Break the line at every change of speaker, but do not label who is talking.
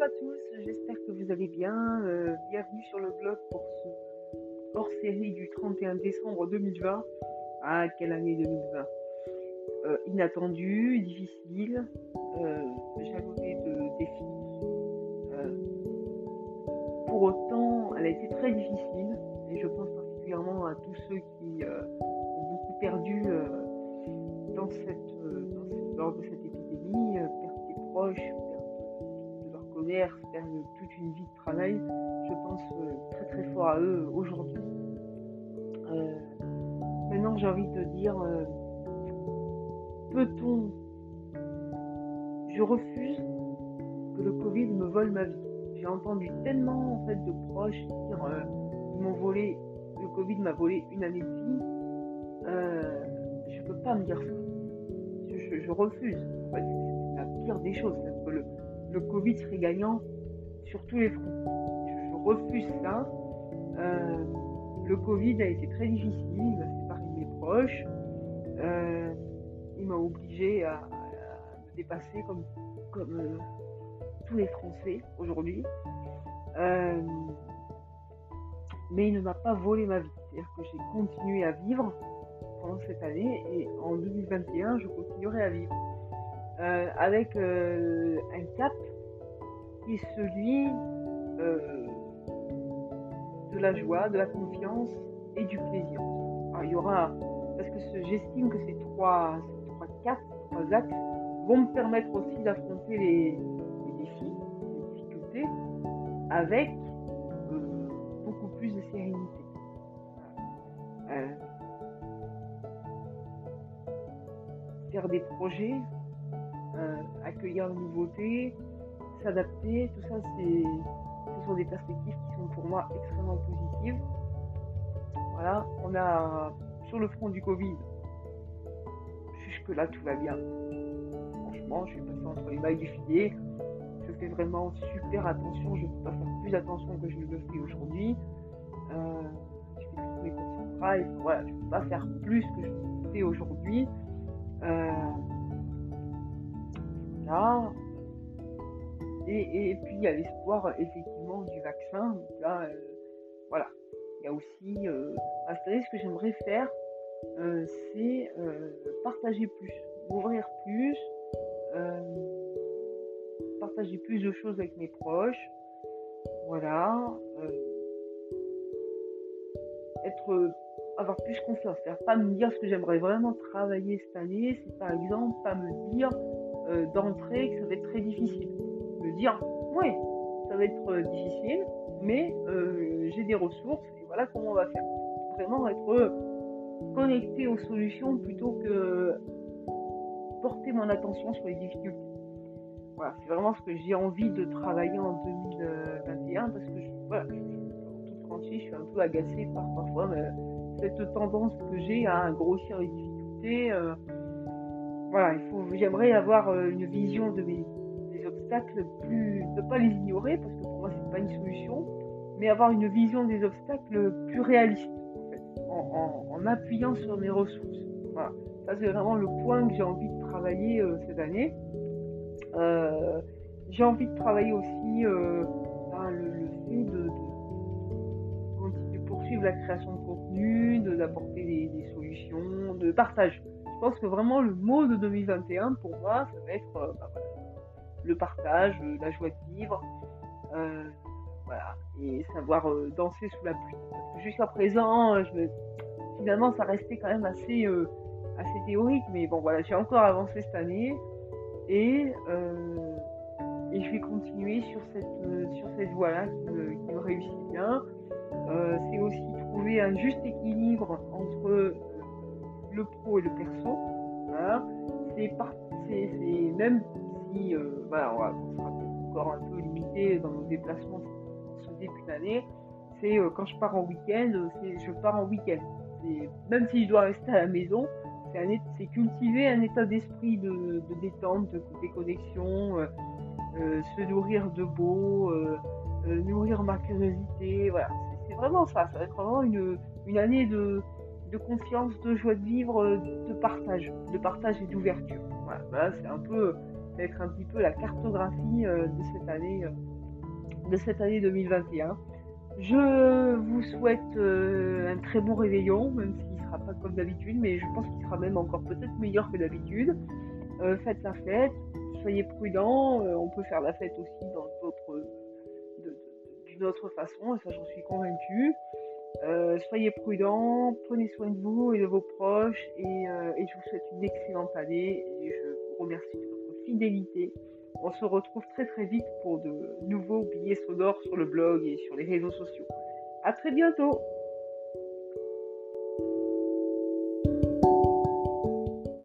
Bonjour à tous, j'espère que vous allez bien. Euh, bienvenue sur le blog pour ce hors-série du 31 décembre 2020. Ah, quelle année 2020 euh, Inattendu, difficile, euh, jalonnée de défis. Euh, pour autant, elle a été très difficile et je pense particulièrement à tous ceux qui ont beaucoup perdu dans cette, lors de cette épidémie, perdre des proches, faire toute une vie de travail, je pense euh, très très fort à eux aujourd'hui. Euh, maintenant, j'ai envie de dire, euh, peut-on, je refuse que le Covid me vole ma vie. J'ai entendu tellement en fait de proches dire, ils m'ont volé, le Covid m'a volé une année de vie. je peux pas me dire ça. Je, refuse. c'est la pire des choses. Le Covid serait gagnant sur tous les fronts. Je, refuse ça. Euh, le Covid a été très difficile, il m'a séparé de mes proches, euh, il m'a obligé à, me dépasser comme, euh, tous les Français aujourd'hui. mais il ne m'a pas volé ma vie. C'est-à-dire que j'ai continué à vivre pendant cette année et en 2021, je continuerai à vivre. Avec un cap qui est celui euh, de la joie, de la confiance et du plaisir. il y aura, parce que j'estime que ces trois, trois quatre, trois axes vont me permettre aussi d'affronter les, défis, les difficultés, avec euh, beaucoup plus de sérénité. Euh, faire des projets, accueillir la nouveauté, s'adapter, tout ça, ce sont des perspectives qui sont pour moi extrêmement positives. Voilà, on a sur le front du Covid, jusque-là tout va bien. Franchement, je suis passé entre les mailles du filet. Je fais vraiment super attention. Je ne peux pas faire plus attention que je ne le fais aujourd'hui. Euh, je fais tous mes Voilà, je ne peux pas faire plus que je fais aujourd'hui. Et, puis il y a l'espoir effectivement du vaccin. là, euh, voilà. Il y a aussi, euh, ce que j'aimerais faire, euh, c'est euh, partager plus, ouvrir plus, partager plus de choses avec mes proches. Voilà. être avoir plus confiance, faire pas me dire ce que j'aimerais vraiment travailler cette année, c'est par exemple pas me dire d'entrée que ça va être très difficile dire oui, ça va être euh, difficile, mais euh, j'ai des ressources et voilà comment on va faire. Vraiment être euh, connecté aux solutions plutôt que porter mon attention sur les difficultés. Voilà, c'est vraiment ce que j'ai envie de travailler en 2021 parce que je, voilà, toute je suis un peu agacée par parfois cette tendance que j'ai à grossir les difficultés. voilà, il faut, j'aimerais avoir une vision de mes obstacles ne pas les ignorer parce que pour moi c'est pas une solution, mais avoir une vision des obstacles plus réaliste en, appuyant sur mes ressources. Voilà, ça c'est vraiment le point que j'ai envie de travailler euh, cette année. Euh, j'ai envie de travailler aussi euh, le, fait de, de, poursuivre la création de contenu, d'apporter des, des, solutions, de partage. Je pense que vraiment le mot de 2021 pour moi, ça va être bah, le partage, euh, la joie de vivre, euh, voilà, et savoir euh, danser sous la pluie. Jusqu'à présent, finalement, ça restait quand même assez, assez théorique, mais bon, voilà, j'ai encore avancé cette année et, et je vais continuer sur cette, sur cette voie-là qui me, réussit bien. c'est aussi trouver un juste équilibre entre le pro et le perso. C'est même euh, voilà, on, sera encore un peu limité dans nos déplacements en ce début d'année, c'est euh, quand je pars en week-end, je pars en week-end. Même si je dois rester à la maison, c'est cultiver un état d'esprit de, détente, de déconnexion, euh, se nourrir de beau, nourrir ma curiosité. Voilà, c'est vraiment ça. Ça va être vraiment une, une année de, de confiance, de joie de vivre, de partage, de partage et d'ouverture. Voilà, c'est un peu être un petit peu la cartographie euh, de cette année de cette année 2021. Je vous souhaite un très bon réveillon, même s'il ne sera pas comme d'habitude, mais je pense qu'il sera même encore peut-être meilleur que d'habitude. faites la fête, soyez prudents, on peut faire la fête aussi dans d'une autre façon, et ça j'en suis convaincue. Euh, soyez prudents, prenez soin de vous et de vos proches euh, et, je vous souhaite une excellente année et je vous remercie On se retrouve très très vite pour de nouveaux billets sonores sur le blog et sur les réseaux sociaux. À très bientôt